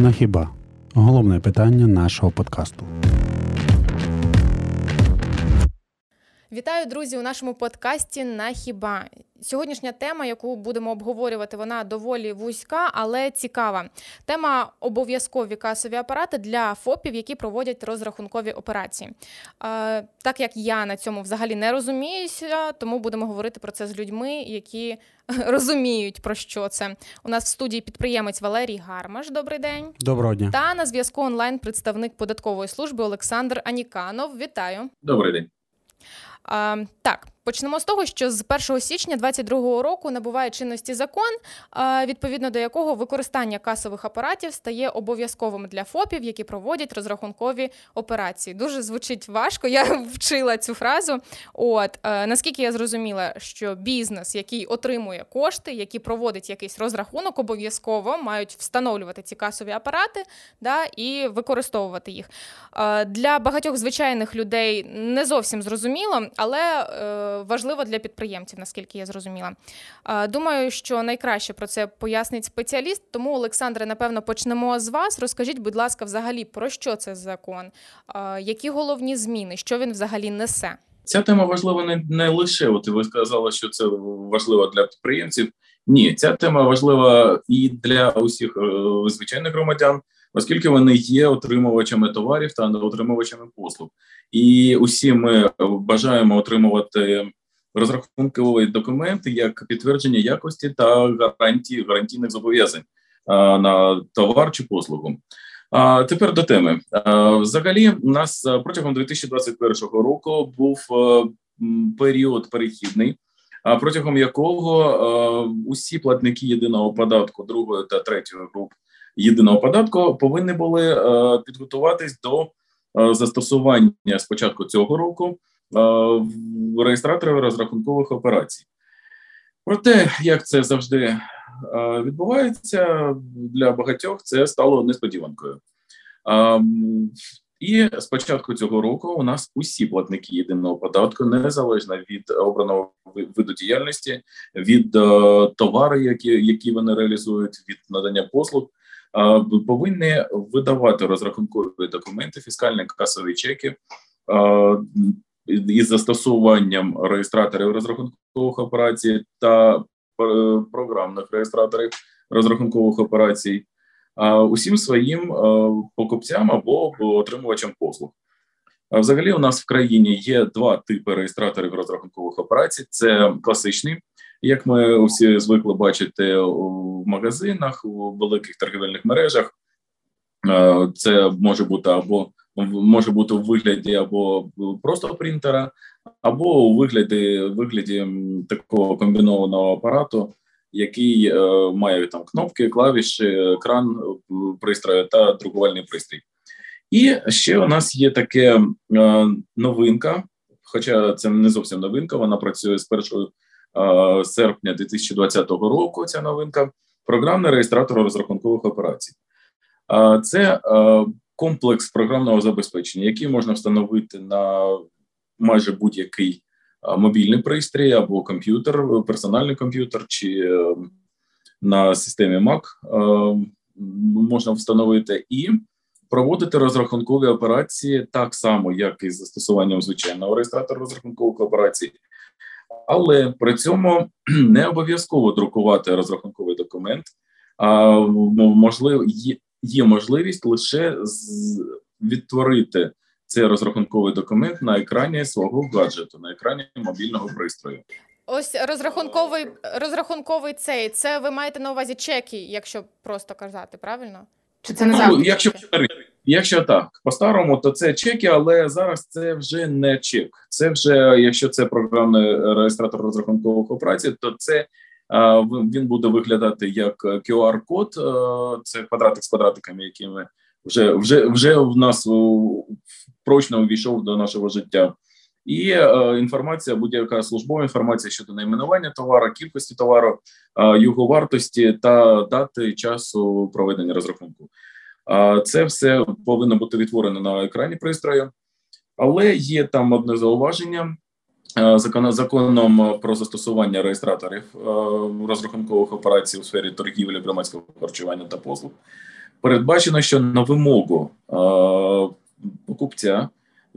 На хіба головне питання нашого подкасту. Вітаю, друзі, у нашому подкасті на хіба. Сьогоднішня тема, яку будемо обговорювати, вона доволі вузька, але цікава. Тема обов'язкові касові апарати для ФОПів, які проводять розрахункові операції. Е, так як я на цьому взагалі не розуміюся, тому будемо говорити про це з людьми, які розуміють про що це. У нас в студії підприємець Валерій Гармаш. Добрий день. Доброго дня. Та на зв'язку онлайн представник податкової служби Олександр Аніканов. Вітаю. Добрий день. А, Так, Почнемо з того, що з 1 січня 2022 року набуває чинності закон, відповідно до якого використання касових апаратів стає обов'язковим для ФОПів, які проводять розрахункові операції. Дуже звучить важко. Я вчила цю фразу. От е, наскільки я зрозуміла, що бізнес, який отримує кошти, який проводить якийсь розрахунок, обов'язково мають встановлювати ці касові апарати да, і використовувати їх. Е, для багатьох звичайних людей не зовсім зрозуміло, але. Важливо для підприємців, наскільки я зрозуміла. Думаю, що найкраще про це пояснить спеціаліст. Тому, Олександре, напевно, почнемо з вас. Розкажіть, будь ласка, взагалі про що це закон, які головні зміни, що він взагалі несе. Ця тема важлива не не лише. От ви сказали, що це важливо для підприємців. Ні, ця тема важлива і для усіх е, звичайних громадян, оскільки вони є отримувачами товарів та отримувачами послуг. І усі ми бажаємо отримувати розрахунковий документ як підтвердження якості та гарантії гарантійних зобов'язань на товар чи послугу. А тепер до теми. Взагалі, у нас протягом 2021 року був період перехідний, протягом якого усі платники єдиного податку другої та третьої груп єдиного податку повинні були підготуватись до Е, застосування з початку цього року е, реєстраторів розрахункових операцій. Проте, як це завжди е, відбувається, для багатьох це стало несподіванкою. І з початку цього року у нас усі платники єдиного податку, незалежно від обраного виду діяльності, від товару, які вони реалізують, від надання послуг, повинні видавати розрахункові документи, фіскальні касові чеки із застосуванням реєстраторів розрахункових операцій та е, програмних реєстраторів розрахункових операцій усім своїм покупцям або отримувачам послуг. Взагалі, у нас в країні є два типи реєстраторів розрахункових операцій: це класичний як ми всі звикли бачити у магазинах, у великих торгівельних мережах. Е, це може бути або може бути у вигляді або просто принтера, або у вигляді вигляді такого комбінованого апарату, який е, має там кнопки, клавіші, екран пристрою та друкувальний пристрій. І ще у нас є таке е, новинка, хоча це не зовсім новинка, вона працює з першою Е, серпня 2020 року. Ця новинка програмний реєстратор розрахункових операцій. Е, це е, комплекс програмного забезпечення, який можна встановити на майже будь-який мобільний пристрій або комп'ютер, персональний комп'ютер чи на системі Mac можна встановити і проводити розрахункові операції так само, як і з застосуванням звичайного реєстратора розрахункових операцій, але при цьому не обов'язково друкувати розрахунковий документ. А можливо, є, можливість лише відтворити цей розрахунковий документ на екрані свого гаджету, на екрані мобільного пристрою. Ось розрахунковий розрахунковий цей це ви маєте на увазі чеки, якщо просто казати, правильно? Чи це не ну, якщо Якщо так, по-старому, то це чеки, але зараз це вже не чек. Це вже якщо це програмний реєстратор розрахункових операцій, то це він буде виглядати як QR-код, це квадратик з квадратиками, якими вже вже вже в нас прочно увійшов до нашого життя. І е, інформація, будь-яка службова інформація щодо найменування товару, кількості товару, е, його вартості та дати часу проведення розрахунку. Це все повинно бути відтворено на екрані пристрою, але є там одне зауваження. Законом про застосування реєстраторів розрахункових операцій у сфері торгівлі, громадського харчування та послуг передбачено, що на вимогу покупця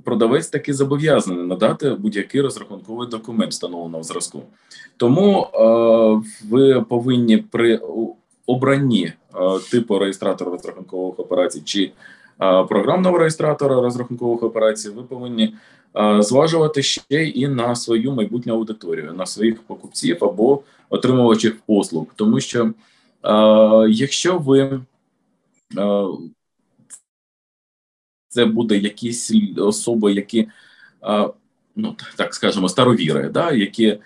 продавець таки зобов'язаний надати будь-який розрахунковий документ встановленого зразку. Тому ви повинні при обранні типу реєстратора розрахункових операцій чи програмного реєстратора розрахункових операцій, ви повинні зважувати ще і на свою майбутню аудиторію, на своїх покупців або отримувачів послуг, тому що якщо ви це буде якісь особи, які ну так скажемо, старовіри, да, які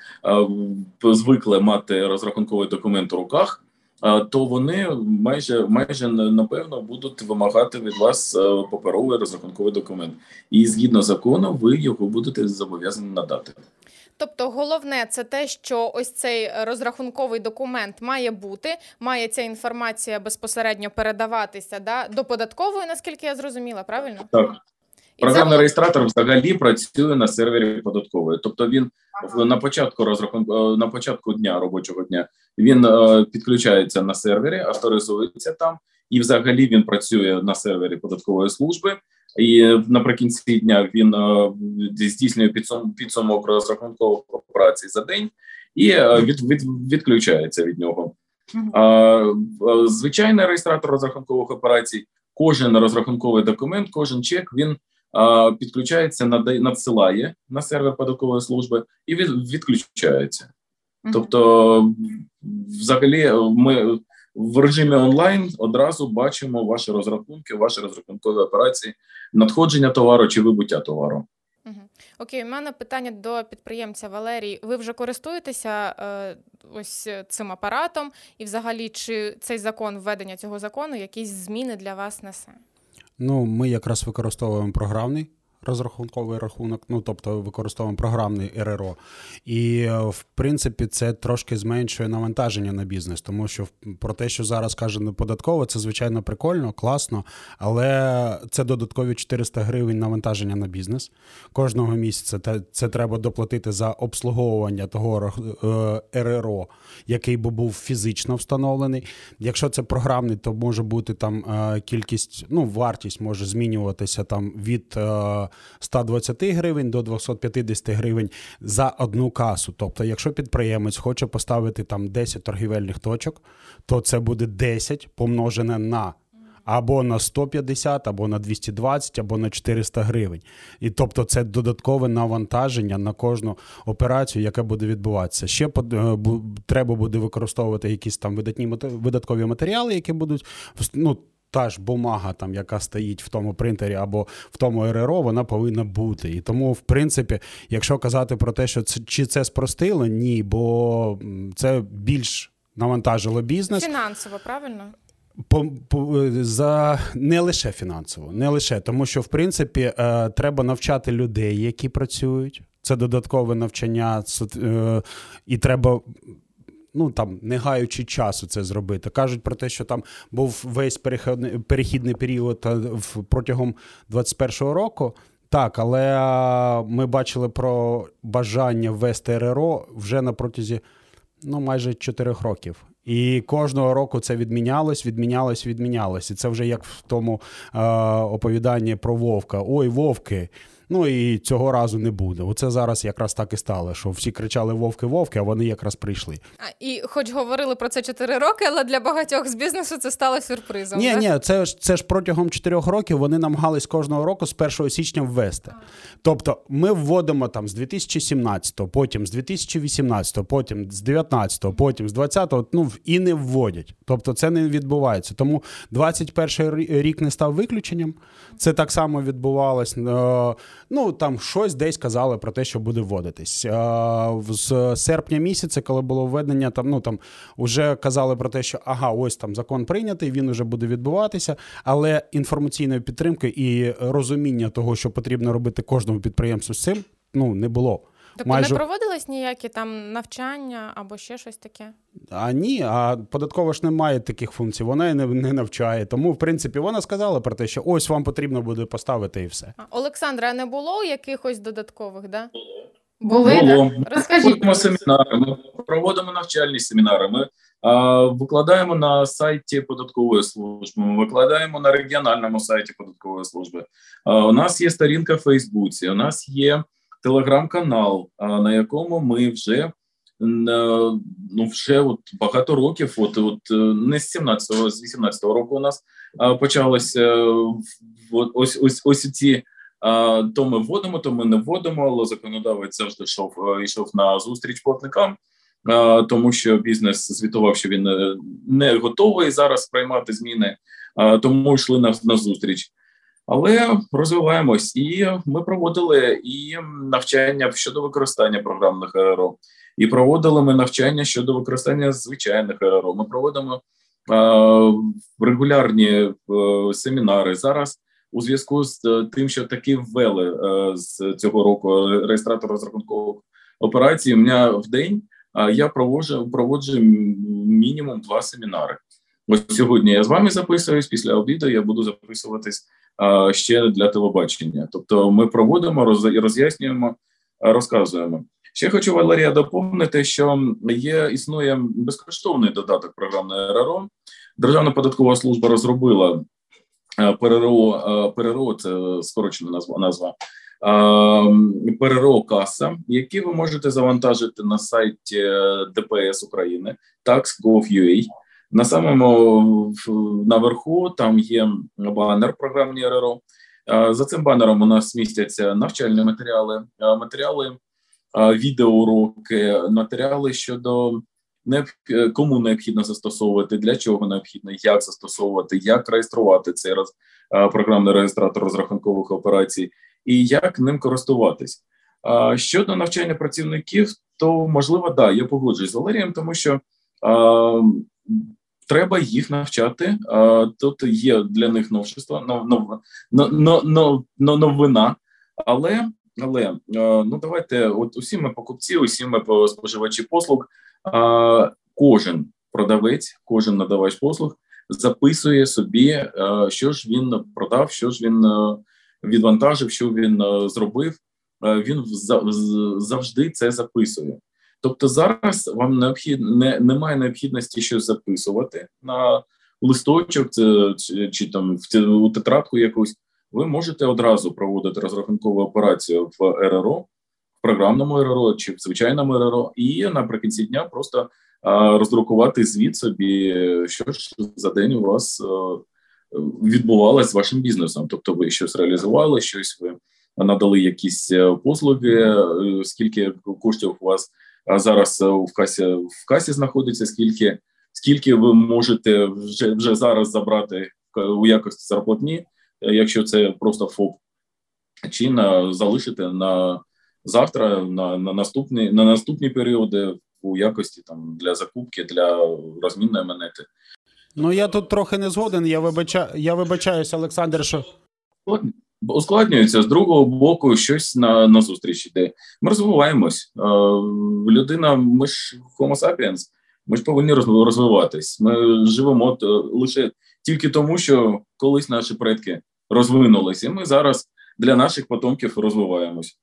звикли мати розрахунковий документ у руках то вони майже майже напевно будуть вимагати від вас е, паперовий розрахунковий документ, і згідно закону, ви його будете зобов'язані надати. Тобто, головне це те, що ось цей розрахунковий документ має бути, має ця інформація безпосередньо передаватися да, до податкової, наскільки я зрозуміла, правильно? Так. Програмний реєстратор взагалі працює на сервері податкової, тобто він ага. на початку розрахунку е, на початку дня робочого дня він е, підключається на сервері, авторизується там, і взагалі він працює на сервері податкової служби. І наприкінці дня він е, здійснює підсум, підсумок розрахункових операцій за день і е, від, від, відключається від нього. А, Звичайний реєстратор розрахункових операцій, кожен розрахунковий документ, кожен чек він підключається, надсилає на сервер податкової служби і відключається. Тобто, взагалі, ми в режимі онлайн одразу бачимо ваші розрахунки, ваші розрахункові операції, надходження товару чи вибуття товару. Окей, у мене питання до підприємця Валерій. Ви вже користуєтеся е, ось цим апаратом, і взагалі чи цей закон введення цього закону якісь зміни для вас несе? Ну, ми якраз використовуємо програмний розрахунковий рахунок, ну тобто використовуємо програмний РРО. І е, в принципі це трошки зменшує навантаження на бізнес, тому що про те, що зараз каже податково, це звичайно прикольно, класно, але це додаткові 400 гривень навантаження на бізнес кожного місяця. Це треба доплатити за обслуговування того е, РРО, який би був фізично встановлений. Якщо це програмний, то може бути там е, кількість, ну вартість може змінюватися там від 120 гривень до 250 гривень за одну касу. Тобто, якщо підприємець хоче поставити там 10 торгівельних точок, то це буде 10 помножене на. Або на 150, або на 220, або на 400 гривень. І тобто це додаткове навантаження на кожну операцію, яка буде відбуватися. Ще е, треба буде використовувати якісь там видатні видаткові матеріали, які будуть ну, та ж бумага, там, яка стоїть в тому принтері або в тому РРО, вона повинна бути. І тому, в принципі, якщо казати про те, що це чи це спростило, ні, бо це більш навантажило бізнес. Фінансово, правильно? По, по, за не лише фінансово, не лише тому, що в принципі е, треба навчати людей, які працюють. Це додаткове навчання, е, і треба ну там не гаючи часу це зробити. Кажуть про те, що там був весь перехідний, перехідний період е, протягом 21-го року. Так, але ми бачили про бажання ввести РРО вже на протязі ну, майже 4 років. І кожного року це відмінялось, відмінялось, відмінялось. І це вже як в тому е, оповіданні про Вовка. Ой, Вовки. Ну і цього разу не буде. Оце зараз якраз так і стало, що всі кричали Вовки-Вовки, а вони якраз прийшли. А, І хоч говорили про це 4 роки, але для багатьох з бізнесу це стало сюрпризом. Ні, ні, це ж це ж протягом 4 років вони намагались кожного року з 1 січня ввести. Тобто ми вводимо там з 2017, потім з 2018, потім з 2019, потім з 2020, ну і не вводять. Тобто це не відбувається. Тому 21 рік не став виключенням. Це так само відбувалось. Е, ну там щось десь казали про те, що буде вводитись. З серпня місяця, коли було введення, там ну там вже казали про те, що ага, ось там закон прийнятий, він вже буде відбуватися, але інформаційної підтримки і розуміння того, що потрібно робити кожному підприємству з цим, ну не було. Тобто Майже... не проводились ніякі там навчання або ще щось таке? А ні, а податкова ж не має таких функцій, вона і не, не навчає. Тому, в принципі, вона сказала про те, що ось вам потрібно буде поставити і все. А, Олександра, а не було якихось додаткових, да? Були? Було. Розкажіть. Ми проводимо семінари, ми проводимо навчальні семінари. Ми Викладаємо на сайті податкової служби, викладаємо на регіональному сайті податкової служби. У нас є сторінка в Фейсбуці, у нас є телеграм-канал, на якому ми вже ну вже от багато років. От от е, не з 17-го, з 18-го року у нас почалося ось ось ось ці. То ми вводимо, то ми не вводимо, але законодавець завжди йшов е, йшов на зустріч платникам тому що бізнес звітував, що він е, не готовий зараз приймати зміни, тому йшли на, на зустріч. Але розвиваємось, і ми проводили і навчання щодо використання програмних РРО, і проводили ми навчання щодо використання звичайних РРО. Ми проводимо е, регулярні е, семінари зараз. У зв'язку з тим, що таки ввели е, з цього року реєстратор розрахункових операцій, у мене в день я проводжу проводжу мінімум два семінари. Ось сьогодні я з вами записуюсь. Після обіду я буду записуватись ще для телебачення. Тобто, ми проводимо, роз'яснюємо, розказуємо. Ще хочу Валерія доповнити, що є існує безкоштовний додаток програмної РРО. Державна податкова служба розробила ПРРО, ПРРО це скорочена назва назва ПРРО каса, які ви можете завантажити на сайті е, ДПС України tax.gov.ua. На самому наверху там є банер програмні РРО. За цим банером у нас містяться навчальні матеріали, матеріали відеоуроки, матеріали щодо кому необхідно застосовувати, для чого необхідно, як застосовувати, як реєструвати цей раз програмний реєстратор розрахункових операцій і як ним користуватись. Щодо навчання працівників, то можливо, да, я погоджуюсь з Валерієм, тому що треба їх навчати. Тут є для них новшество, нов, нов, нов, нов, новина, але але ну давайте, от усі ми покупці, усі ми споживачі послуг, кожен продавець, кожен надавач послуг записує собі, що ж він продав, що ж він відвантажив, що він зробив, він завжди це записує. Тобто, зараз вам необхідно не, немає необхідності щось записувати на листочок, чи, чи там в тетрадку якусь. Ви можете одразу проводити розрахункову операцію в РРО, в програмному РРО чи в звичайному РРО, і наприкінці дня просто а, роздрукувати звіт собі, що ж за день у вас. А, е, відбувалась з вашим бізнесом. Тобто, ви щось реалізували, щось ви надали якісь е, послуги. Е, скільки коштів у вас зараз е, в касі в касі знаходиться? Скільки скільки ви можете вже вже зараз забрати у якості зарплатні, якщо це просто ФОП, чи на залишити на завтра, на на наступні на наступні періоди у якості там для закупки, для розмінної монети. Ну я тут трохи не згоден. Я вибачаю, я вибачаюсь, Олександр. що... Ускладнюється з другого боку, щось на на зустріч йде. Ми розвиваємось. Е, людина, ми ж Homo sapiens, ми ж повинні розвиватись. Ми живемо лише тільки тому, що колись наші предки розвинулися. і Ми зараз для наших потомків розвиваємось.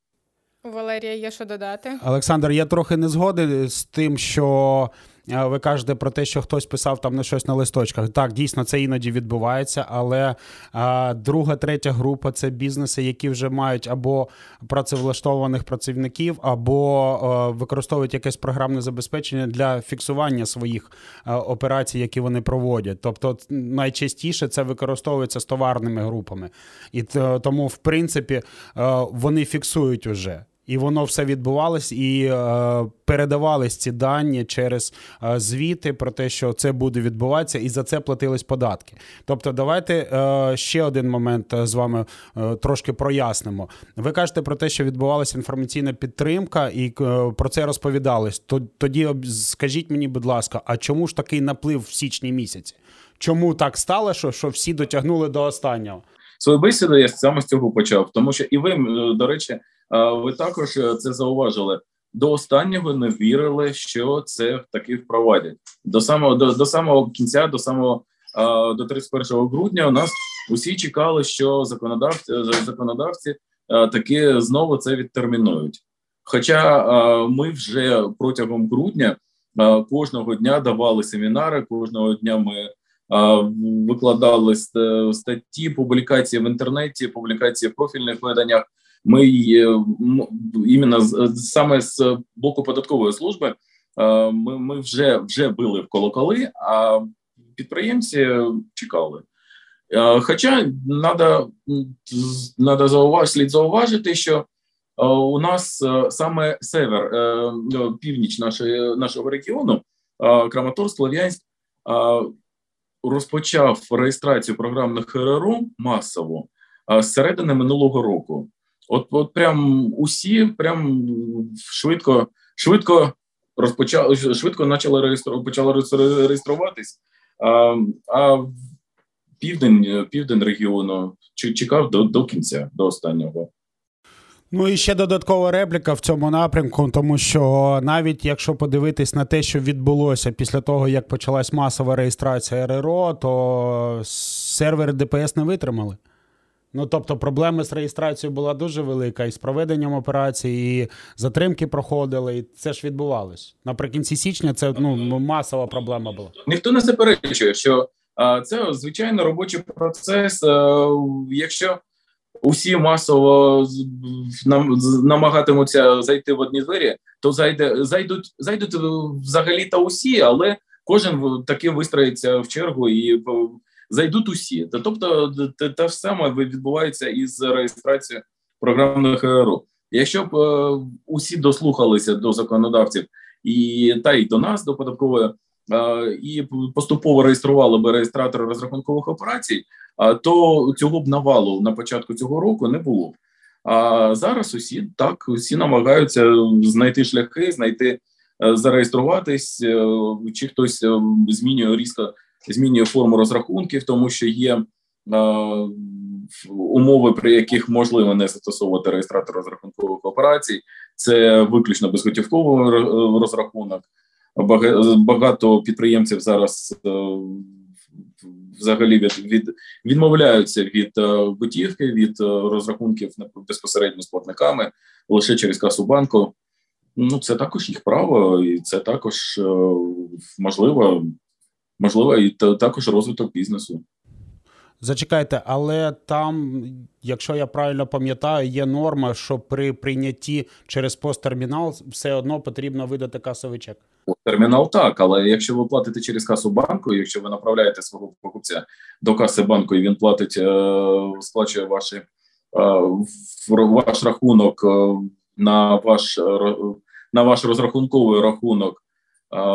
Валерія, є що додати, Олександр. Я трохи не згоден з тим, що ви кажете про те, що хтось писав там на щось на листочках. Так, дійсно, це іноді відбувається, але а, друга, третя група це бізнеси, які вже мають або працевлаштованих працівників, або а, використовують якесь програмне забезпечення для фіксування своїх операцій, які вони проводять. Тобто, найчастіше це використовується з товарними групами, і тому, в принципі, вони фіксують уже. І воно все відбувалось, і е, передавались ці дані через е, звіти про те, що це буде відбуватися, і за це платились податки. Тобто, давайте е, ще один момент е, з вами е, трошки прояснимо. Ви кажете про те, що відбувалася інформаційна підтримка, і е, про це розповідались. Тоді скажіть мені, будь ласка, а чому ж такий наплив в січні місяці? Чому так стало, що, що всі дотягнули до останнього? Свою бесіду я саме з цього почав, тому що і ви, до речі. Ви також е, це зауважили. До останнього не вірили, що це таки впровадять. До самого до, до самого кінця, до самого до 31 грудня, у нас усі чекали, що законодавці законодавці таки знову це відтермінують. Хоча ми вже протягом грудня Кожного дня давали семінари, кожного дня ми викладали статті, публікації в інтернеті, публікації в профільних виданнях. Ми іменно саме з боку податкової служби ми ми вже вже били в колоколи, а підприємці чекали. Хоча надо, надо зауваж, слід зауважити, що у нас саме север, ну, північ нашої, нашого регіону, Краматорськ, Слов'янськ, розпочав реєстрацію програмних РРО масово з середини минулого року. От, от прям усі прям швидко, швидко розпочали швидко почали реєстру, почали реєструватись. А а південь південь регіону чекав до, до кінця, до останнього. Ну і ще додаткова репліка в цьому напрямку, тому що навіть якщо подивитись на те, що відбулося після того, як почалась масова реєстрація РРО, то сервери ДПС не витримали. Ну тобто, проблеми з реєстрацією була дуже велика, і з проведенням операції, і затримки проходили, і це ж відбувалось наприкінці січня. Це ну масова проблема була. Ніхто не заперечує, що а, це звичайно робочий процес. А, якщо усі масово нам намагатимуться зайти в одні двері, то зайде зайдуть, зайдуть взагалі та усі, але кожен таки вистроїться в чергу і зайдуть усі. Тобто, те ж саме відбувається із реєстрацією програмних РРО. Якщо б е, усі дослухалися до законодавців і та й до нас, до податкової, е, і поступово реєстрували б реєстратори розрахункових операцій, е, то цього б навалу на початку цього року не було. А зараз усі так усі намагаються знайти шляхи, знайти зареєструватись, чи хтось змінює різко змінює форму розрахунків, тому що є е, умови, при яких можливо не застосовувати реєстратор розрахункових операцій. Це виключно безготівковий розрахунок. Багато підприємців зараз е, взагалі від, від відмовляються від е, готівки, від е, розрахунків безпосередньо з платниками лише через касу банку. Ну це також їх право, і це також можливо можливо, і також розвиток бізнесу. Зачекайте, але там, якщо я правильно пам'ятаю, є норма, що при прийнятті через посттермінал все одно потрібно видати касовий чек. Термінал так, але якщо ви платите через касу банку, якщо ви направляєте свого покупця до каси банку і він платить, е, сплачує ваші е, ваш рахунок е, на ваш на ваш розрахунковий рахунок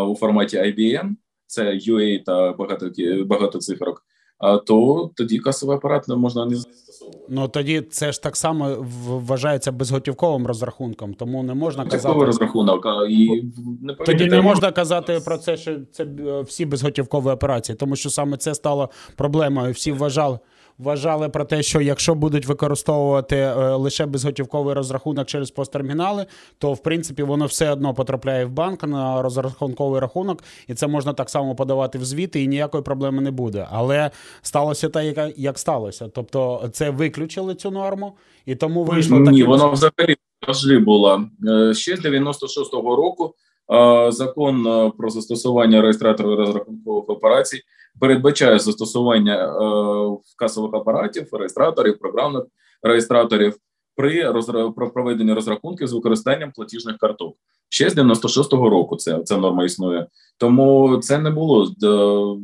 у форматі IBN, це UA та багато багато цифрок. А то тоді касовий апарат не можна не застосовувати. Ну тоді це ж так само вважається безготівковим розрахунком, тому не можна казати розрахунок. А і не тоді не можна казати про це, що це е, всі безготівкові операції, тому що саме це стало проблемою. Всі вважали вважали про те, що якщо будуть використовувати е, лише безготівковий розрахунок через посттермінали, то в принципі воно все одно потрапляє в банк на розрахунковий рахунок, і це можна так само подавати в звіти, і ніякої проблеми не буде. Але сталося те, як сталося. Тобто, це виключили цю норму, і тому вийшло таке. Ні, воно взагалі завжди було е, ще з 96-го року. Е, закон про застосування реєстраторів розрахункових операцій передбачає застосування е, касових апаратів, реєстраторів, програмних реєстраторів при про проведенні розрахунків з використанням платіжних карток. Ще з 96-го року це ця норма існує. Тому це не було е,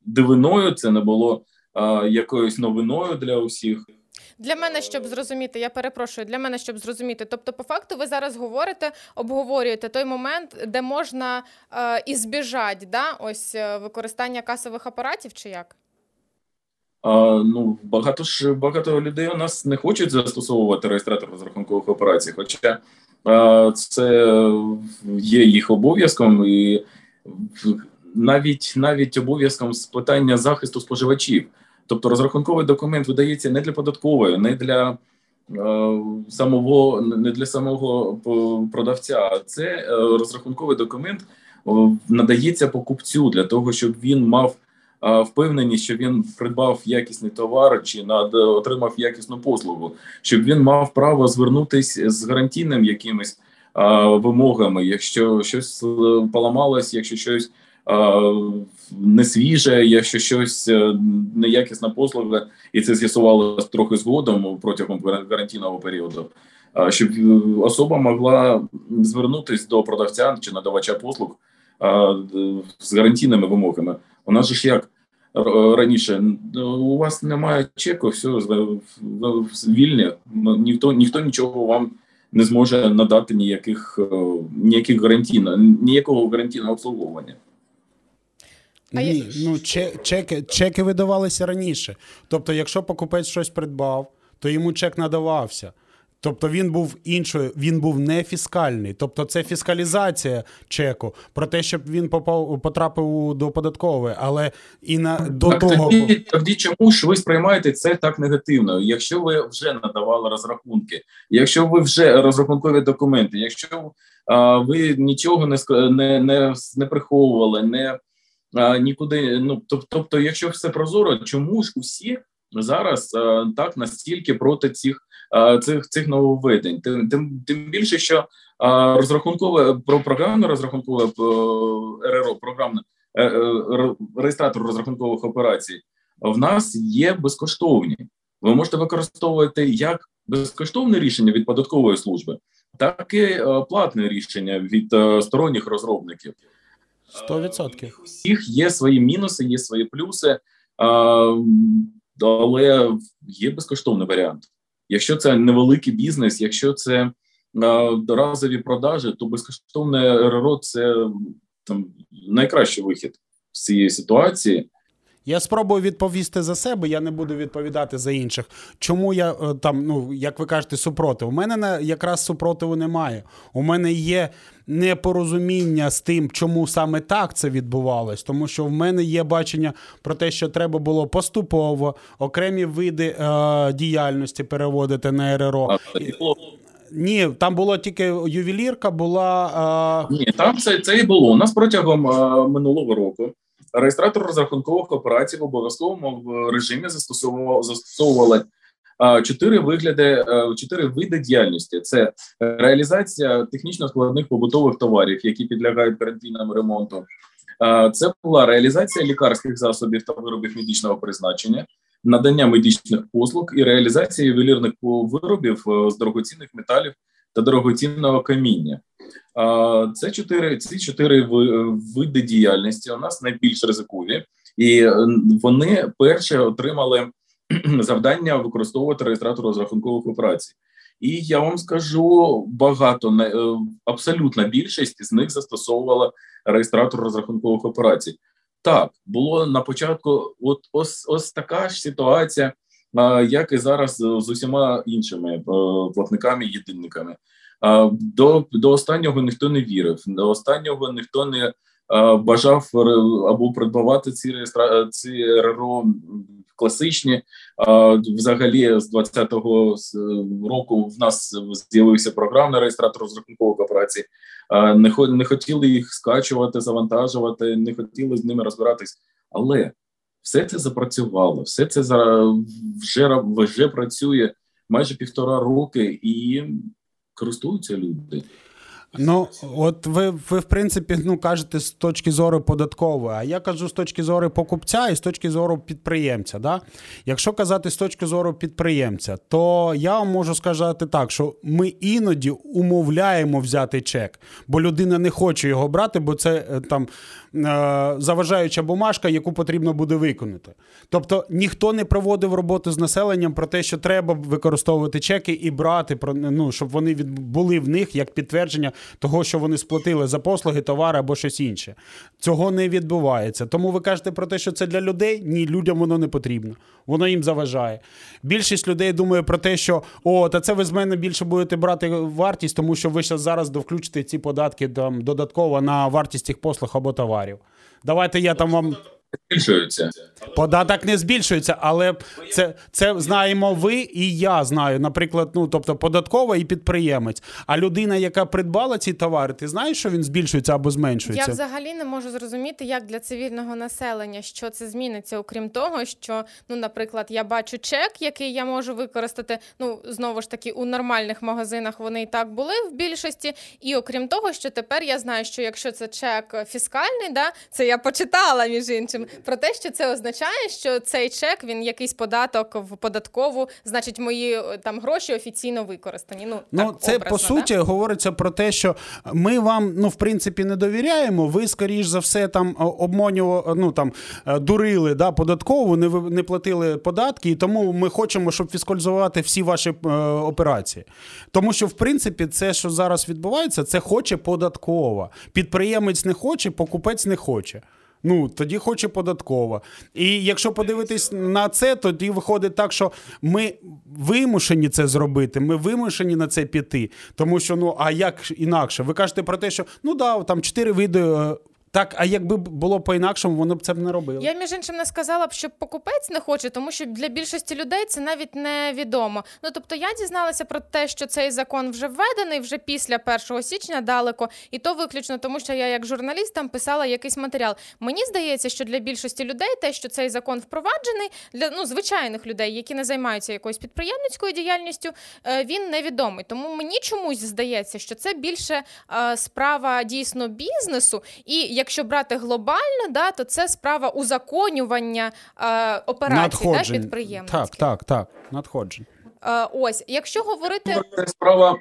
дивиною, це не було е, якоюсь новиною для усіх. Для мене, щоб зрозуміти, я перепрошую, для мене, щоб зрозуміти. Тобто, по факту, ви зараз говорите, обговорюєте той момент, де можна е, ізбіжати да, ось е, використання касових апаратів, чи як? А, Ну, багато ж багато людей у нас не хочуть застосовувати реєстратор розрахункових операцій, хоча а, це є їх обов'язком і навіть навіть обов'язком з питання захисту споживачів. Тобто розрахунковий документ видається не для податкової, не для е, самого не для самого продавця. Це е, розрахунковий документ надається покупцю для того, щоб він мав е, впевненість, що він придбав якісний товар чи над отримав якісну послугу, щоб він мав право звернутися з гарантійним якимось вимогами. Якщо щось поламалось, якщо щось не свіже, якщо щось неякісна послуга, і це з'ясувалося трохи згодом протягом гарантійного періоду щоб особа могла звернутися до продавця чи надавача послуг з гарантійними вимогами. У нас же ж як раніше у вас немає чеку, все вільні, ніхто ніхто нічого вам не зможе надати ніяких ніяких гарантійно, ніякого гарантійного обслуговування. Ні, ну чеки, чеки видавалися раніше. Тобто, якщо покупець щось придбав, то йому чек надавався. Тобто він був іншою, він був не фіскальний. Тобто, це фіскалізація чеку про те, щоб він попав потрапив до податкової, але і на до так, того тоді, тоді чому ж ви сприймаєте це так негативно? Якщо ви вже надавали розрахунки, якщо ви вже розрахункові документи, якщо а, ви нічого не не, не, не приховували, не а, нікуди. Ну тобто, якщо все прозоро, чому ж усі зараз так настільки проти цих цих цих нововведень. Тим тим тим більше, що розрахункове про програмне розрахункове РРО, програмне е, е, реєстратор розрахункових операцій в нас є безкоштовні. Ви можете використовувати як безкоштовне рішення від податкової служби, так і е, платне рішення від сторонніх розробників. 100%. У всіх є свої мінуси, є свої плюси, але є безкоштовний варіант. Якщо це невеликий бізнес, якщо це разові продажі, то безкоштовне РРО – це там найкращий вихід з цієї ситуації. Я спробую відповісти за себе, я не буду відповідати за інших. Чому я е, там, ну як ви кажете, супротив? У мене якраз супротиву немає. У мене є непорозуміння з тим, чому саме так це відбувалось, тому що в мене є бачення про те, що треба було поступово окремі види е, діяльності переводити на РРО. А, ні, там було тільки ювелірка, була. А... Ні, там це це і було. У нас протягом а, е, минулого року реєстратор розрахункових операцій в обов'язковому режимі застосовував застосовували чотири вигляди, чотири види діяльності: це реалізація технічно складних побутових товарів, які підлягають карантинному ремонту. Це була реалізація лікарських засобів та виробів медичного призначення, надання медичних послуг і реалізація ювелірних виробів з дорогоцінних металів та дорогоцінного каміння. Це чотири ці чотири види діяльності. У нас найбільш ризикові, і вони перше отримали завдання використовувати реєстратор розрахункових операцій. І я вам скажу багато е, абсолютна більшість з них застосовувала реєстратор розрахункових операцій. Так було на початку, от ось ось така ж ситуація, як і зараз з усіма іншими е, платниками єдинниками. До до останнього ніхто не вірив. До останнього ніхто не бажав або придбавати ці реєстра ці РРО класичні. Взагалі, з 20-го року в нас з'явився програмний реєстратор розрахункових операцій. Не не хотіли їх скачувати, завантажувати, не хотіли з ними розбиратись, але все це запрацювало, все це вже вже працює майже півтора роки і користуються люди. Ну, от ви, ви, в принципі, ну кажете з точки зору податкової, а я кажу з точки зору покупця і з точки зору підприємця. Да? Якщо казати з точки зору підприємця, то я вам можу сказати так, що ми іноді умовляємо взяти чек, бо людина не хоче його брати, бо це е, там Е, заважаюча бумажка, яку потрібно буде виконати. Тобто ніхто не проводив роботу з населенням про те, що треба використовувати чеки і брати, ну, щоб вони були в них як підтвердження того, що вони сплатили за послуги, товари або щось інше. Цього не відбувається. Тому ви кажете про те, що це для людей? Ні, людям воно не потрібно. Воно їм заважає. Більшість людей думає про те, що о, та це ви з мене більше будете брати вартість, тому що ви зараз довключите ці податки там додатково на вартість цих послуг або товарів. Давайте я там вам. Збільшується. Податок не збільшується, але це це знаємо ви і я знаю. Наприклад, ну тобто податкова і підприємець. А людина, яка придбала ці товари, ти знаєш, що він збільшується або зменшується? Я взагалі не можу зрозуміти, як для цивільного населення що це зміниться, окрім того, що ну, наприклад, я бачу чек, який я можу використати. Ну знову ж таки, у нормальних магазинах вони і так були в більшості. І окрім того, що тепер я знаю, що якщо це чек фіскальний, да це я почитала між іншим про те, що це означає, що цей чек він якийсь податок в податкову, значить, мої е, там гроші офіційно використані. Ну ну так, це образно, по суті да? говориться про те, що ми вам ну в принципі не довіряємо. Ви скоріш за все там обманювали, ну там е, дурили да податкову, не не платили податки, і тому ми хочемо, щоб фіскалізувати всі ваші е, операції. Тому що в принципі це, що зараз відбувається, це хоче податкова. Підприємець не хоче, покупець не хоче. Ну, тоді хоче податкова. І якщо подивитись на це, тоді виходить так, що ми вимушені це зробити, ми вимушені на це піти. Тому що, ну, а як інакше? Ви кажете про те, що ну да, там чотири види так, а якби було по-інакшому, вони б це б не робили. Я між іншим не сказала б, що покупець не хоче, тому що для більшості людей це навіть не відомо. Ну тобто я дізналася про те, що цей закон вже введений вже після 1 січня далеко, і то виключно тому, що я як журналіст там писала якийсь матеріал. Мені здається, що для більшості людей те, що цей закон впроваджений, для ну звичайних людей, які не займаються якоюсь підприємницькою діяльністю, е, він невідомий. Тому мені чомусь здається, що це більше е, справа дійсно бізнесу і якщо брати глобально, да, то це справа узаконювання е, операцій да, підприємницьких. Так, так, так, надходжень. Е, ось, якщо говорити це справа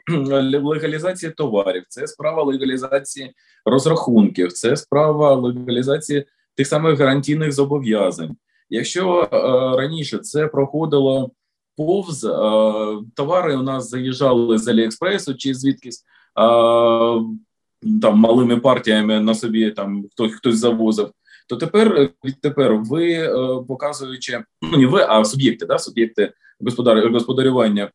легалізації товарів, це справа легалізації розрахунків, це справа легалізації тих самих гарантійних зобов'язань. Якщо е, раніше це проходило повз е, товари, у нас заїжджали з Аліекспресу чи звідкись. Е, там малими партіями на собі там хтось хтось завозив. То тепер відтепер ви е, показуючи ну не ви, а суб'єкти, да, суб'єкти господар, господарювання, е,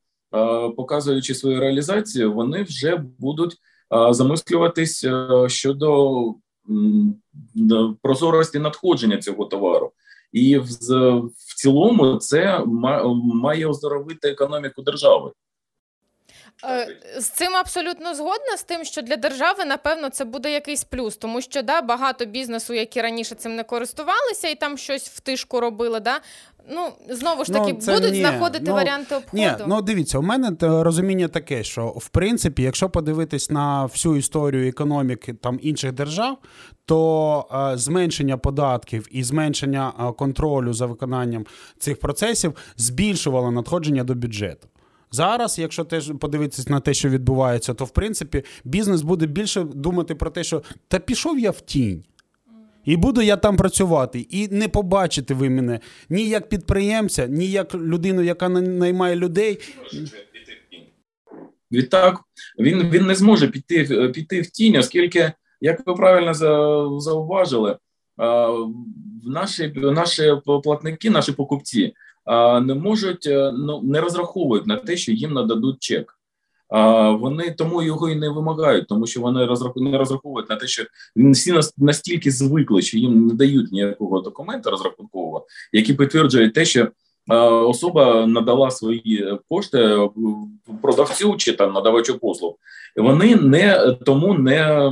показуючи свою реалізацію, вони вже будуть е, замислюватись щодо прозорості надходження цього товару, і в, в цілому це має оздоровити економіку держави. Е, з цим абсолютно згодна з тим, що для держави, напевно, це буде якийсь плюс, тому що да, багато бізнесу, які раніше цим не користувалися і там щось в тишку робили. Да, Ну, знову ж таки, ну, будуть ні. знаходити ну, варіанти обходу. Ні, Ну, дивіться, у мене розуміння таке, що в принципі, якщо подивитись на всю історію економіки там інших держав, то е, зменшення податків і зменшення е, контролю за виконанням цих процесів збільшувало надходження до бюджету. Зараз, якщо теж подивитися на те, що відбувається, то в принципі бізнес буде більше думати про те, що та пішов я в тінь. І буду я там працювати, і не побачите ви мене ні як підприємця, ні як людину, яка наймає людей. Відтак він він не зможе піти піти в тінь, оскільки, як ви правильно зауважили, наші наші платники, наші покупці не можуть е, ну не розраховують на те, що їм нададуть чек. А вони тому його і не вимагають, тому що вони не розраховують на те, що всі настільки звикли, що їм не дають ніякого документа розрахункового, який підтверджує те, що особа надала свої кошти продавцю чи там надавачу послуг. Вони не тому не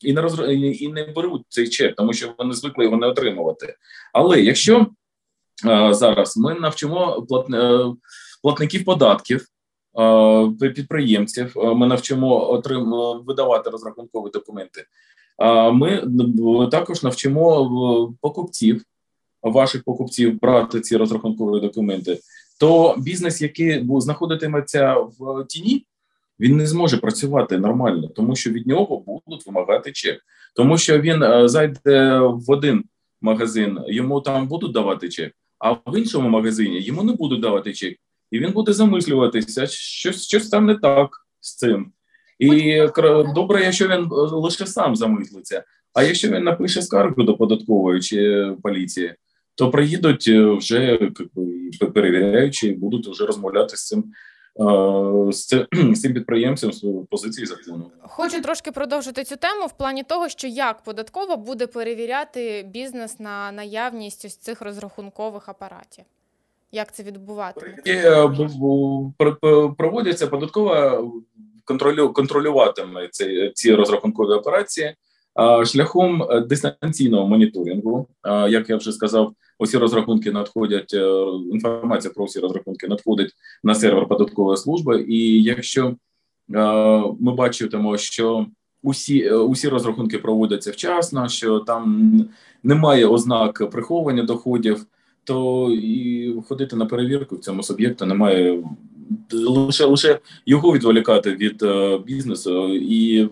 і не роз, і не беруть цей чек, тому що вони звикли його не отримувати. Але якщо зараз. Ми навчимо е, платників податків, підприємців. Ми навчимо отрим... видавати розрахункові документи. Ми також навчимо покупців, ваших покупців брати ці розрахункові документи. То бізнес, який знаходитиметься в тіні, він не зможе працювати нормально, тому що від нього будуть вимагати чек, тому що він е, зайде в один магазин, йому там будуть давати чек а в іншому магазині йому не будуть давати чек, і він буде замислюватися, щось щось там не так з цим. І добре, якщо він е, лише сам замислиться. А якщо він напише скаргу до податкової чи поліції, то приїдуть е, вже перевіряючи, і будуть вже розмовляти з цим з цим підприємцем з позиції закону. Хочу трошки продовжити цю тему в плані того, що як податкова буде перевіряти бізнес на наявність ось цих розрахункових апаратів. Як це відбувати? Е, проводяться податкова контролю контролюватиме ці, ці розрахункові операції шляхом е, дистанційного моніторингу. Як я вже сказав, усі розрахунки надходять. Е, інформація про усі розрахунки надходить на сервер податкової служби. І якщо ми бачимо, що усі усі розрахунки проводяться вчасно, що там немає ознак приховування доходів то і ходити на перевірку в цьому суб'єкту немає лише лише його відволікати від е, бізнесу і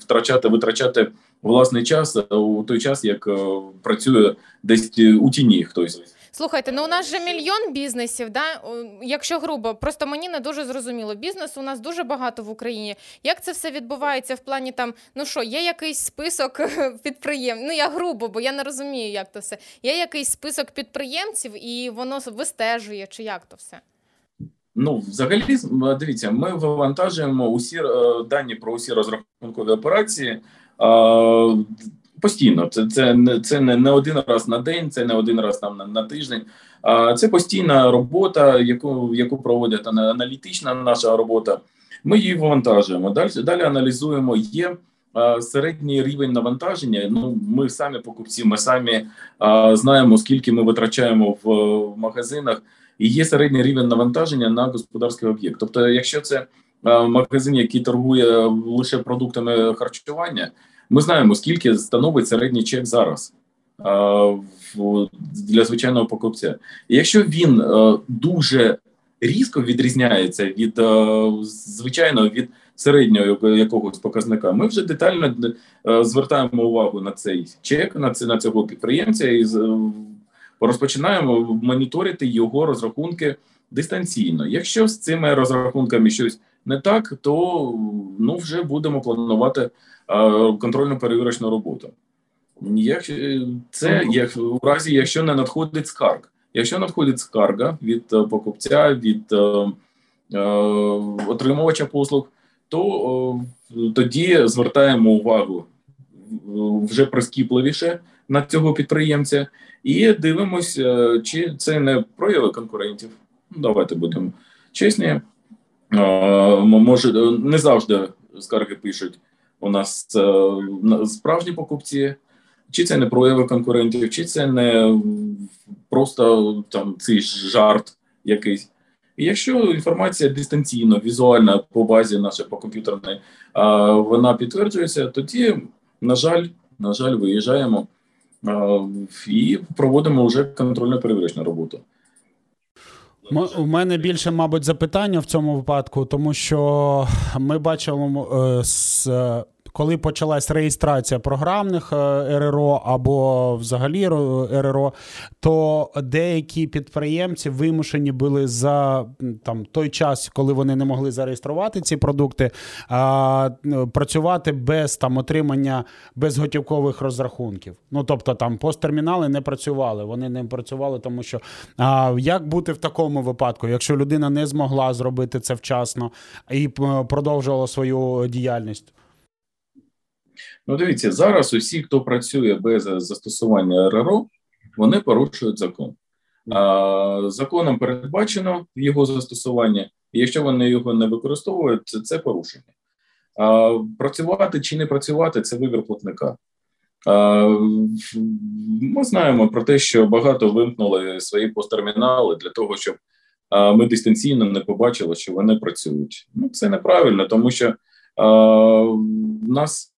втрачати, витрачати власний час у той час, як е, працює десь у тіні хтось. Слухайте, ну у нас же мільйон бізнесів, да? якщо грубо, просто мені не дуже зрозуміло. Бізнесу у нас дуже багато в Україні. Як це все відбувається в плані там, ну що, є якийсь список підприємців? Ну я грубо, бо я не розумію, як то все. Є якийсь список підприємців, і воно вистежує, чи як то все? Ну, взагалі, дивіться, ми вивантажуємо усі е, дані про усі розрахункові операції. Постійно, це це це не, не один раз на день, це не один раз там на, на тиждень. А це постійна робота, яку яку проводять аналітична наша робота. Ми її вивантажуємо. Далі далі аналізуємо. Є а, середній рівень навантаження. Ну ми самі покупці, ми самі а, знаємо, скільки ми витрачаємо в, в магазинах, і є середній рівень навантаження на господарський об'єкт. Тобто, якщо це магазин, який торгує лише продуктами харчування. Ми знаємо, скільки становить середній чек зараз для звичайного покупця. І якщо він е, дуже різко відрізняється від е, звичайного від середнього якогось показника, ми вже детально е, звертаємо увагу на цей чек, на на цього підприємця і розпочинаємо моніторити його розрахунки дистанційно. Якщо з цими розрахунками щось не так, то ну вже будемо планувати контрольно перевірочну роботу. Як це як у разі, якщо не надходить скарг. Якщо надходить скарга від е, покупця, від е, е, отримувача послуг, то е, тоді звертаємо увагу вже прискіпливіше на цього підприємця і дивимося, е, чи це не прояви конкурентів. Давайте будемо чесні. Е, може, не завжди скарги пишуть у нас е, справжні покупці, чи це не прояви конкурентів, чи це не просто там цей жарт якийсь. І якщо інформація дистанційно, візуальна по базі нашої по комп'ютерної, вона підтверджується, тоді, на жаль, на жаль, виїжджаємо і проводимо вже контрольно перевірочну роботу. У мене більше, мабуть, запитання в цьому випадку, тому що ми бачимо е, з коли почалась реєстрація програмних е, РРО або взагалі РРО, то деякі підприємці вимушені були за там той час, коли вони не могли зареєструвати ці продукти, а, працювати без там отримання безготівкових розрахунків. Ну тобто там посттермінали не працювали. Вони не працювали, тому що а, як бути в такому випадку, якщо людина не змогла зробити це вчасно і продовжувала свою діяльність? Ну, дивіться, зараз усі, хто працює без застосування РРО, вони порушують закон. А, Законом передбачено його застосування, і якщо вони його не використовують, це, це порушення. А, Працювати чи не працювати це вибір платника. А, Ми знаємо про те, що багато вимкнули свої посттермінали для того, щоб а, ми дистанційно не побачили, що вони працюють. Ну, Це неправильно, тому що а, нас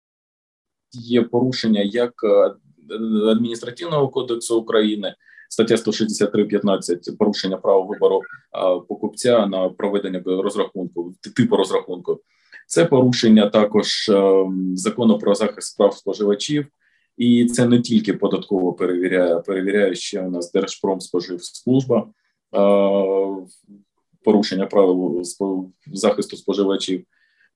є порушення як е, адміністративного кодексу України, стаття 163.15 порушення права вибору покупця на проведення розрахунку типу розрахунку. Це порушення також е, закону про захист прав споживачів, і це не тільки податково перевіряє, перевіряє ще у нас Держпромспоживслужба порушення правил захисту споживачів.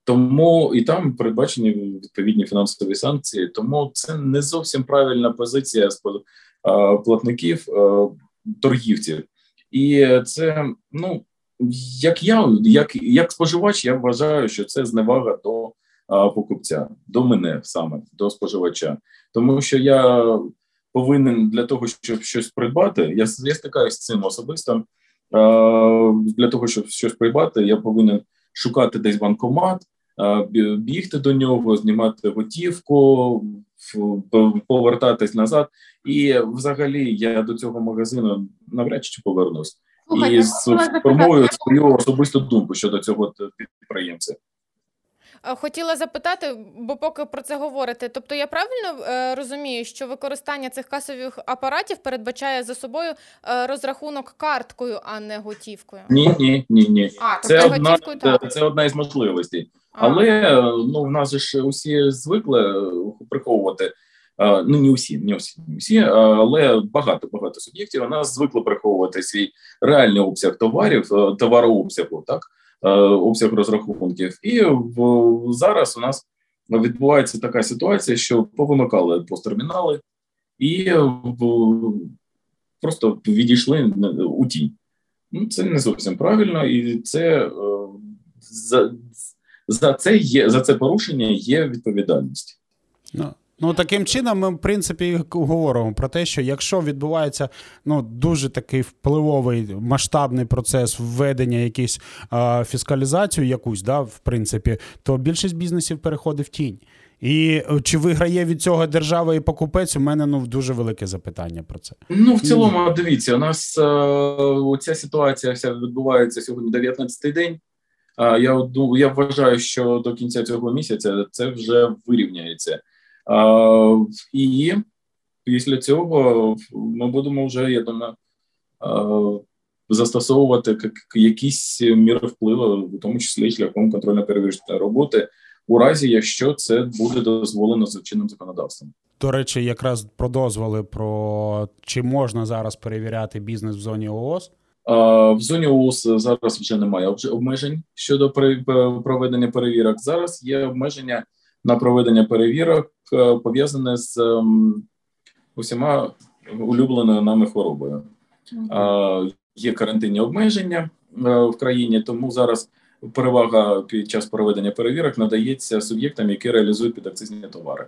Тому і там передбачені відповідні фінансові санкції. Тому це не зовсім правильна позиція платників торгівців, і це ну як я, як як споживач, я вважаю, що це зневага до покупця, до мене саме, до споживача. Тому що я повинен для того, щоб щось придбати, я я стикаюся з цим особисто. Для того, щоб щось придбати, я повинен шукати десь банкомат, бігти до нього, знімати готівку, повертатись назад. І взагалі я до цього магазину навряд чи повернусь. Слухайте, і сформую свою особисту думку щодо цього підприємця. Хотіла запитати, бо поки про це говорите. Тобто, я правильно е, розумію, що використання цих касових апаратів передбачає за собою е, розрахунок карткою, а не готівкою? Ні, ні, ні, ні. А, це тобто одна так. це одна із можливостей. Але ну в нас ж усі звикли приховувати ну не усі, не усі, не всі, але багато багато суб'єктів у нас звикли приховувати свій реальний обсяг товарів, е, товарообсягу, так е, обсяг розрахунків. І в зараз у нас відбувається така ситуація, що повимикали посттермінали і просто відійшли у тінь. Ну, це не зовсім правильно, і це е, за за це є за це порушення є відповідальність. Ну, Ну таким чином, ми в принципі говоримо про те, що якщо відбувається ну дуже такий впливовий масштабний процес введення якісь а, фіскалізацію, якусь да, в принципі, то більшість бізнесів переходить в тінь. І е, чи виграє від цього держава і покупець? У мене ну дуже велике запитання про це. Ну в цілому, дивіться, у нас е, ця ситуація вся відбувається сьогодні 19-й день. А я я вважаю, що до кінця цього місяця це вже вирівняється. І після цього ми будемо вже, я думаю, застосовувати якісь міри впливу, в тому числі шляхом контрольно-перевірочної роботи, у разі якщо це буде дозволено за чинним законодавством. До речі, якраз про дозволи про чи можна зараз перевіряти бізнес в зоні ООС. В зоні ООС зараз вже немає обмежень щодо проведення перевірок. Зараз є обмеження на проведення перевірок е, пов'язане з ем, усіма улюбленою нами хворобою. Є карантинні обмеження е, в країні, тому зараз перевага під час проведення перевірок надається суб'єктам, які реалізують підакцизні товари.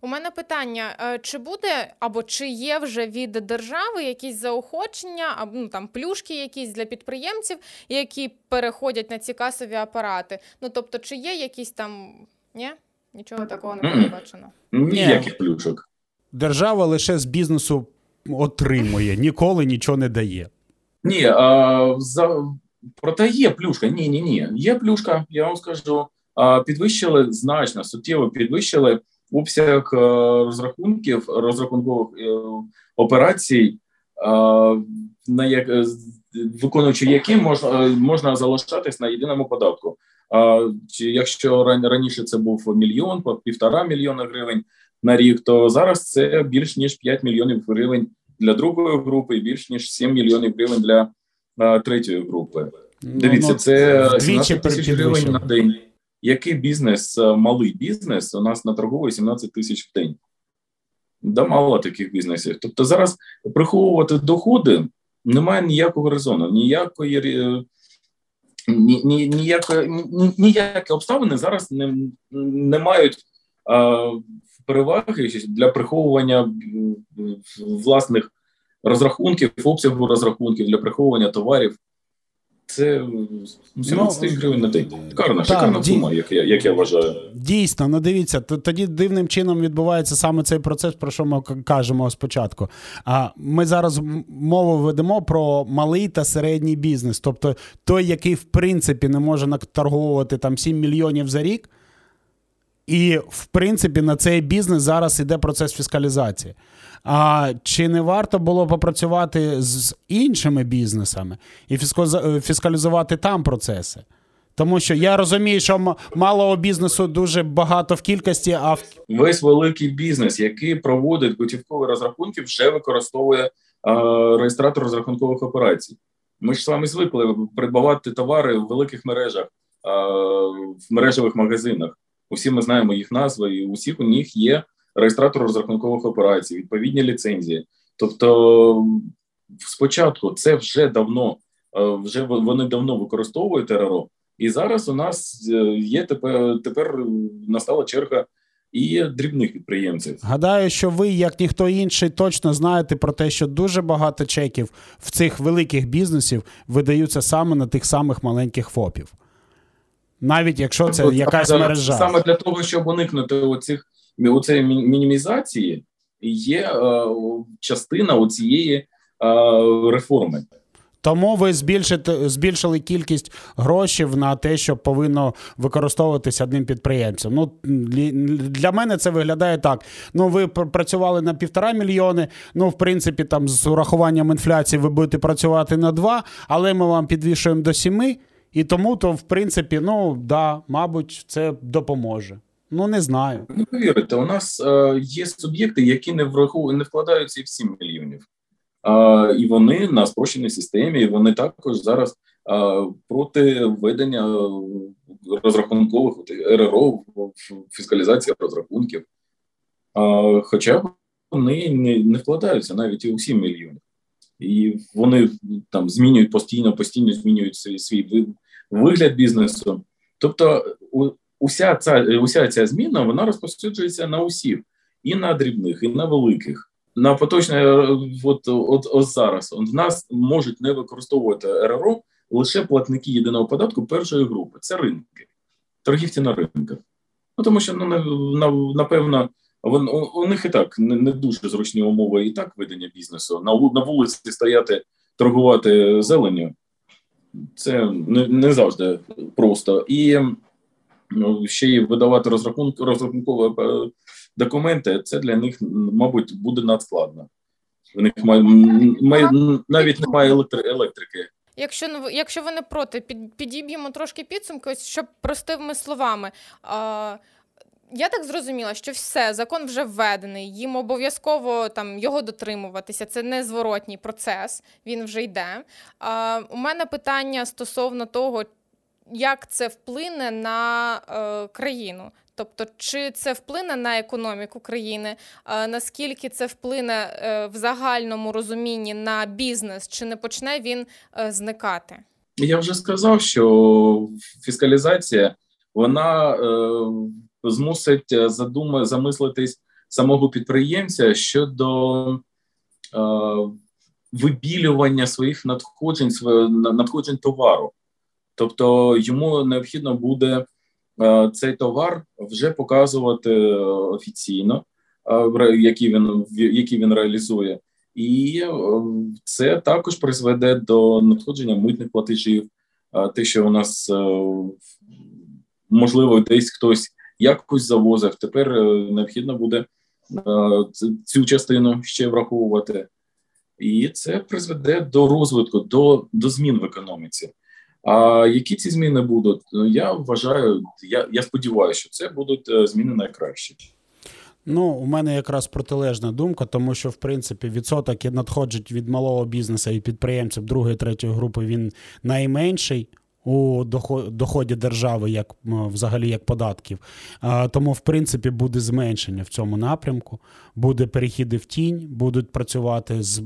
У мене питання: е, чи буде або чи є вже від держави якісь заохочення, або ну там плюшки, якісь для підприємців, які переходять на ці касові апарати? Ну тобто, чи є якісь там ні? Нічого такого не передбачено? Ніяких плюшок. Держава лише з бізнесу отримує, ніколи нічого не дає. Ні, а, за... проте є плюшка. Ні, ні, ні. Є плюшка, я вам скажу. А, Підвищили значно, суттєво підвищили обсяг е, розрахунків, розрахункових е, операцій, на як виконуючи які можна можна залишатись на єдиному податку. А якщо раніше це був мільйон, по півтора мільйона гривень на рік, то зараз це більш ніж 5 мільйонів гривень для другої групи, і більш ніж 7 мільйонів гривень для третьої групи. Ну, Дивіться, ну, це 17 тисяч гривень на день. Який бізнес, малий бізнес, у нас на наторговує 17 тисяч в день. Да, мало таких бізнесів. Тобто зараз приховувати доходи немає ніякого резону, ніякої е, ні, ні, ніякі, ні, ніякі обставини зараз не не мають а, переваги для приховування власних розрахунків, обсягу розрахунків для приховування товарів. Це 17 ну, гривень на день. Шикарна, шикарна сума, як я як я вважаю. Дійсно, ну дивіться, тоді дивним чином відбувається саме цей процес, про що ми кажемо спочатку. А ми зараз мову ведемо про малий та середній бізнес, тобто той, який в принципі не може наторговувати там 7 мільйонів за рік. І, в принципі, на цей бізнес зараз іде процес фіскалізації. А чи не варто було попрацювати з іншими бізнесами і е, фіскалізувати там процеси? Тому що я розумію, що малого бізнесу дуже багато в кількості. А весь великий бізнес, який проводить готівкові розрахунки, вже використовує а, реєстратор розрахункових операцій. Ми ж з вами звикли придбавати товари в великих мережах, а, в мережевих магазинах. Усі ми знаємо їх назви, і усіх у них є реєстратор розрахункових операцій, відповідні ліцензії. Тобто, спочатку це вже давно вже вони давно використовують РРО. І зараз у нас є тепер тепер настала черга і дрібних підприємців. Гадаю, що ви, як ніхто інший, точно знаєте про те, що дуже багато чеків в цих великих бізнесів видаються саме на тих самих маленьких ФОПів. Навіть якщо це От, якась мережа. Саме для того, щоб уникнути оцих, оцеї мінімізації, є е, частина цієї е, реформи. Тому ви збільшите збільшили кількість грошей на те, що повинно використовуватися одним підприємцем. Ну для мене це виглядає так. Ну, ви працювали на півтора мільйони. Ну, в принципі, там з урахуванням інфляції ви будете працювати на два, але ми вам підвішуємо до сіми. І тому, то, в принципі, ну да, мабуть, це допоможе. Ну не знаю. Ну повірите, у нас е, є суб'єкти, які не враховують, не вкладаються і в 7 мільйонів. А, І вони на спрощеній системі, і вони також зараз а, проти введення розрахункових РРО фіскалізації розрахунків. Хоча вони не не вкладаються навіть і у 7 мільйонів. І вони там змінюють постійно, постійно змінюють свій свій вигляд бізнесу. Тобто, уся ця уся ця зміна вона розповсюджується на усіх, і на дрібних, і на великих на поточне, от, от, от зараз в нас можуть не використовувати РРО лише платники єдиного податку першої групи. Це ринки, торгівці на ринках. Ну тому що ну на, напевно. Вон, у, у них і так не, не дуже зручні умови і так ведення бізнесу. На на вулиці стояти, торгувати зеленю. Це не не завжди просто. І ну, ще й видавати розрахунок, розрахункове документи, це для них, мабуть, буде надскладно. В них має, має навіть немає електрики. Якщо якщо ви не проти, під, підіб'ємо трошки підсумки, ось щоб простими словами. А, я так зрозуміла, що все, закон вже введений, їм обов'язково там його дотримуватися. Це незворотній процес, він вже йде. А, У мене питання стосовно того, як це вплине на е, країну. Тобто, чи це вплине на економіку країни? Наскільки це вплине е, в загальному розумінні на бізнес, чи не почне він е, зникати? Я вже сказав, що фіскалізація вона е, змусить задума замислитись самого підприємця щодо е, вибілювання своїх надходжень надходжень товару, тобто йому необхідно буде. Е, цей товар вже показувати е, офіційно, е, який він який він реалізує, і це також призведе до надходження митних платежів. Те, що у нас можливо десь хтось якось завозив, тепер необхідно буде цю частину ще враховувати, і це призведе до розвитку, до, до змін в економіці. А які ці зміни будуть? Ну, я вважаю, я я сподіваюся, що це будуть е, зміни найкращі. Ну, у мене якраз протилежна думка, тому що в принципі відсоток надходжить від малого бізнесу і підприємців другої третьої групи він найменший у доході держави, як взагалі як податків. Тому, в принципі, буде зменшення в цьому напрямку, буде перехіди в тінь, будуть працювати з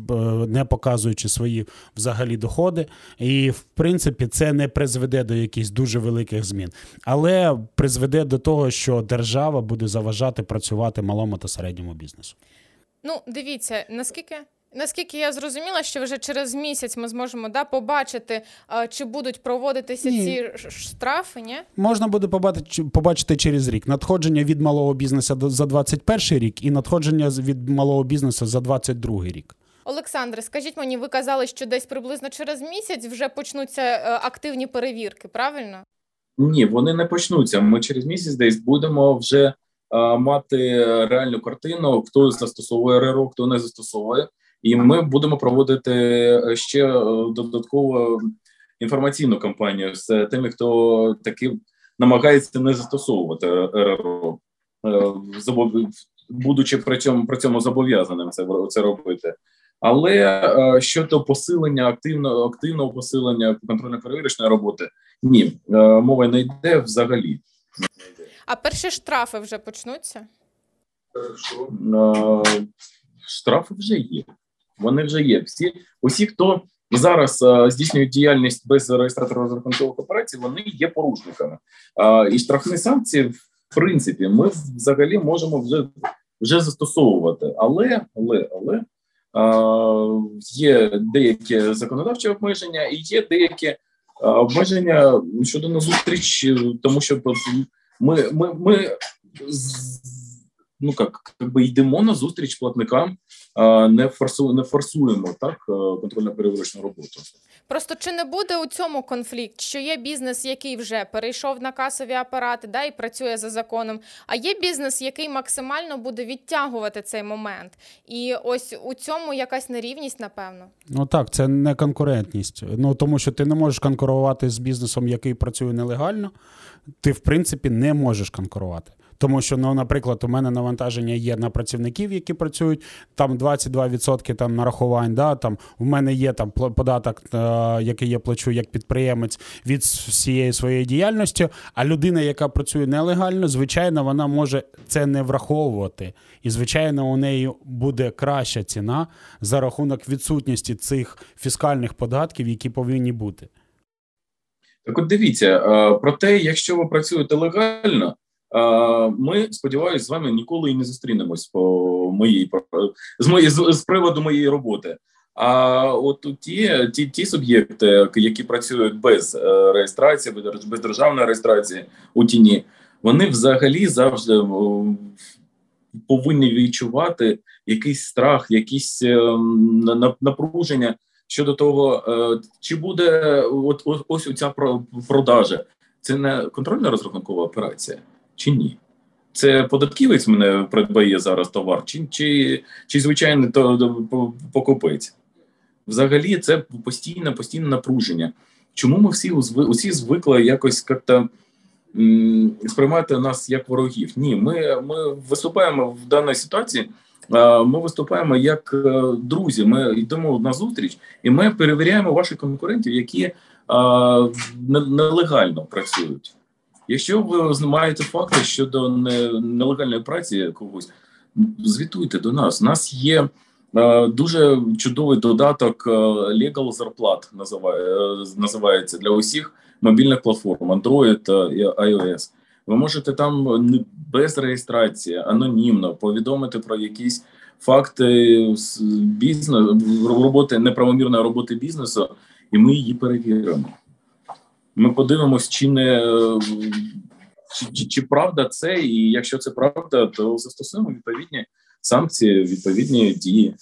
не показуючи свої взагалі доходи. І в принципі, це не призведе до якихось дуже великих змін, але призведе до того, що держава буде заважати працювати малому та середньому бізнесу. Ну, дивіться, наскільки Наскільки я зрозуміла, що вже через місяць ми зможемо да, побачити, чи будуть проводитися ні. ці штрафи, ні? Можна буде побачити побачити через рік надходження від малого бізнесу за 21 рік і надходження від малого бізнесу за 22 рік. Олександре, скажіть мені, ви казали, що десь приблизно через місяць вже почнуться е, активні перевірки, правильно? Ні, вони не почнуться. Ми через місяць десь будемо вже мати реальну картину, хто застосовує РРО, хто не застосовує і ми будемо проводити е, ще е, додаткову інформаційну кампанію з тими, хто таки намагається не застосовувати РРО, е, будучи при цьому при цьому зобов'язаним це це робити. Але щодо посилення активного активного посилення контрольно перевірочної роботи, ні, мова не йде взагалі. А перші штрафи вже почнуться? Штрафи вже є. Вони вже є. Всі, усі, хто зараз а, здійснюють діяльність без реєстратора розрахункових операцій, вони є порушниками. А, І штрафні санкції, в принципі, ми взагалі можемо вже вже застосовувати, але але але а, є деякі законодавчі обмеження і є деякі обмеження щодо назустріч, тому що ми ми, ми ну як, як би йдемо на зустріч платникам, не форсу, не форсуємо так контрольно перевірочну роботу. Просто чи не буде у цьому конфлікт, що є бізнес, який вже перейшов на касові апарати, да і працює за законом, а є бізнес, який максимально буде відтягувати цей момент, і ось у цьому якась нерівність, напевно. Ну так, це не конкурентність. Ну тому що ти не можеш конкурувати з бізнесом, який працює нелегально. Ти в принципі не можеш конкурувати. Тому що, ну, наприклад, у мене навантаження є на працівників, які працюють там 22% там нарахувань. Да, там У мене є там податок, е, який я плачу як підприємець від всієї своєї діяльності. А людина, яка працює нелегально, звичайно, вона може це не враховувати. І, звичайно, у неї буде краща ціна за рахунок відсутності цих фіскальних податків, які повинні бути. Так, от дивіться, е, про те, якщо ви працюєте легально, ми сподіваюся, з вами ніколи і не зустрінемось по моїй з моєї з, приводу моєї роботи. А от ті ті, ті суб'єкти, які працюють без е, реєстрації, без державної реєстрації у тіні, вони взагалі завжди повинні відчувати якийсь страх, якісь е, напруження щодо того, е, чи буде от ось ця продажа. Це не контрольна розрахункова операція чи ні? Це податківець мене придбає зараз товар, чи чи, чи звичайний покупець? Взагалі, це постійне постійне напруження. Чому ми всі усі звикли якось як-то сприймати нас як ворогів? Ні, ми ми виступаємо в даній ситуації. Ми виступаємо як е, друзі. Ми йдемо на зустріч і ми перевіряємо ваших конкурентів, які нелегально працюють. Якщо ви маєте факти щодо нелегальної праці когось, звітуйте до нас. У нас є е, дуже чудовий додаток е, Legal зарплат, називає, е, називається для усіх мобільних платформ Android і iOS. Ви можете там без реєстрації анонімно повідомити про якісь факти бізнесу роботи неправомірної роботи бізнесу, і ми її перевіримо. Ми подивимось, чи не чи, чи, чи правда це, і якщо це правда, то застосуємо відповідні санкції, відповідні дії.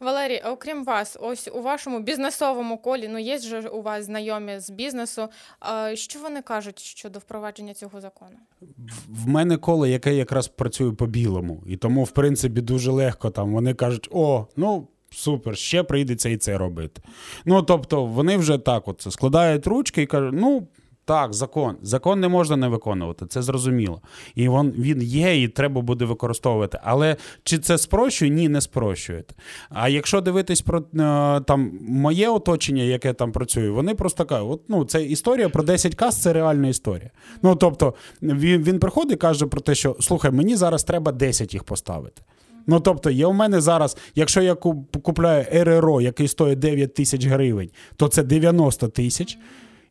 Валерій, окрім вас, ось у вашому бізнесовому колі, ну є ж у вас знайомі з бізнесу. Що вони кажуть щодо впровадження цього закону? В мене коло, яке якраз працює по білому, і тому, в принципі, дуже легко там. Вони кажуть: о, ну супер, ще прийдеться і це робити. Ну тобто, вони вже так от складають ручки і кажуть, ну. Так, закон. Закон не можна не виконувати, це зрозуміло. І він, він є, і треба буде використовувати. Але чи це спрощує? Ні, не спрощує. А якщо дивитись про е, там моє оточення, яке там працює, вони просто кажуть, от, ну, це історія про 10 кас, це реальна історія. Ну тобто він він приходить і каже про те, що слухай, мені зараз треба 10 їх поставити. Ну тобто, є у мене зараз, якщо я купляю РРО, який стоїть 9 тисяч гривень, то це 90 тисяч,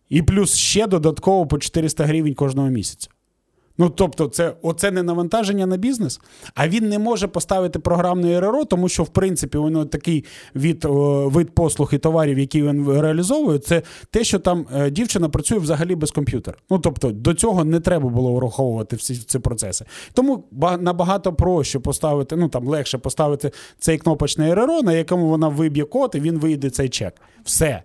і плюс ще додатково по 400 гривень кожного місяця. Ну, тобто, це оце не навантаження на бізнес, а він не може поставити програмне РРО, тому що, в принципі, воно такий від вид послуг і товарів, які він реалізовує, це те, що там е, дівчина працює взагалі без комп'ютера. Ну тобто до цього не треба було враховувати всі ці процеси. Тому набагато проще поставити, ну там легше поставити цей кнопочний РРО, на якому вона виб'є код, і він вийде цей чек. Все.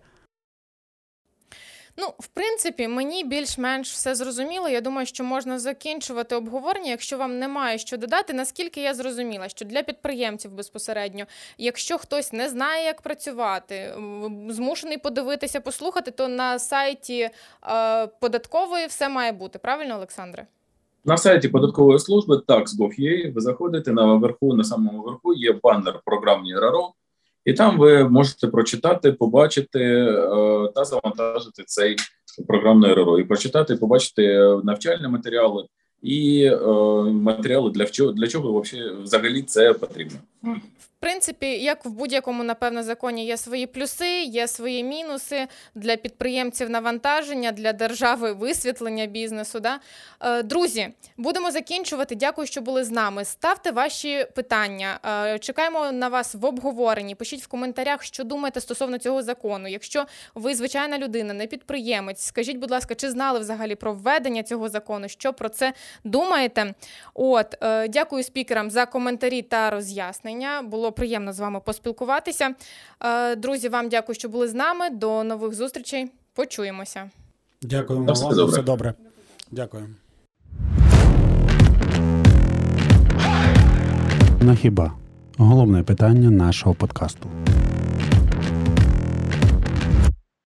Ну, в принципі, мені більш-менш все зрозуміло. Я думаю, що можна закінчувати обговорення, якщо вам немає що додати. Наскільки я зрозуміла, що для підприємців безпосередньо, якщо хтось не знає, як працювати, змушений подивитися, послухати, то на сайті е, податкової все має бути. Правильно, Олександре? На сайті податкової служби tax.gov.ua ви заходите на верху, на самому верху є банер програмні РРО і там ви можете прочитати, побачити е, та завантажити цей програмний РРО. і прочитати, побачити навчальні матеріали і е, матеріали для чого для чого взагалі це потрібно. В принципі, як в будь-якому, напевно, законі є свої плюси, є свої мінуси для підприємців навантаження, для держави висвітлення бізнесу. Да? Е, друзі, будемо закінчувати. Дякую, що були з нами. Ставте ваші питання. Е, чекаємо на вас в обговоренні. Пишіть в коментарях, що думаєте стосовно цього закону. Якщо ви звичайна людина, не підприємець, скажіть, будь ласка, чи знали взагалі про введення цього закону? Що про це думаєте? От, е, дякую спікерам за коментарі та роз'яснення. Було приємно з вами поспілкуватися. Е, друзі, вам дякую, що були з нами. До нових зустрічей. Почуємося. Дякуємо Все вам. добре. Все добре. Дякую. На хіба головне питання нашого подкасту.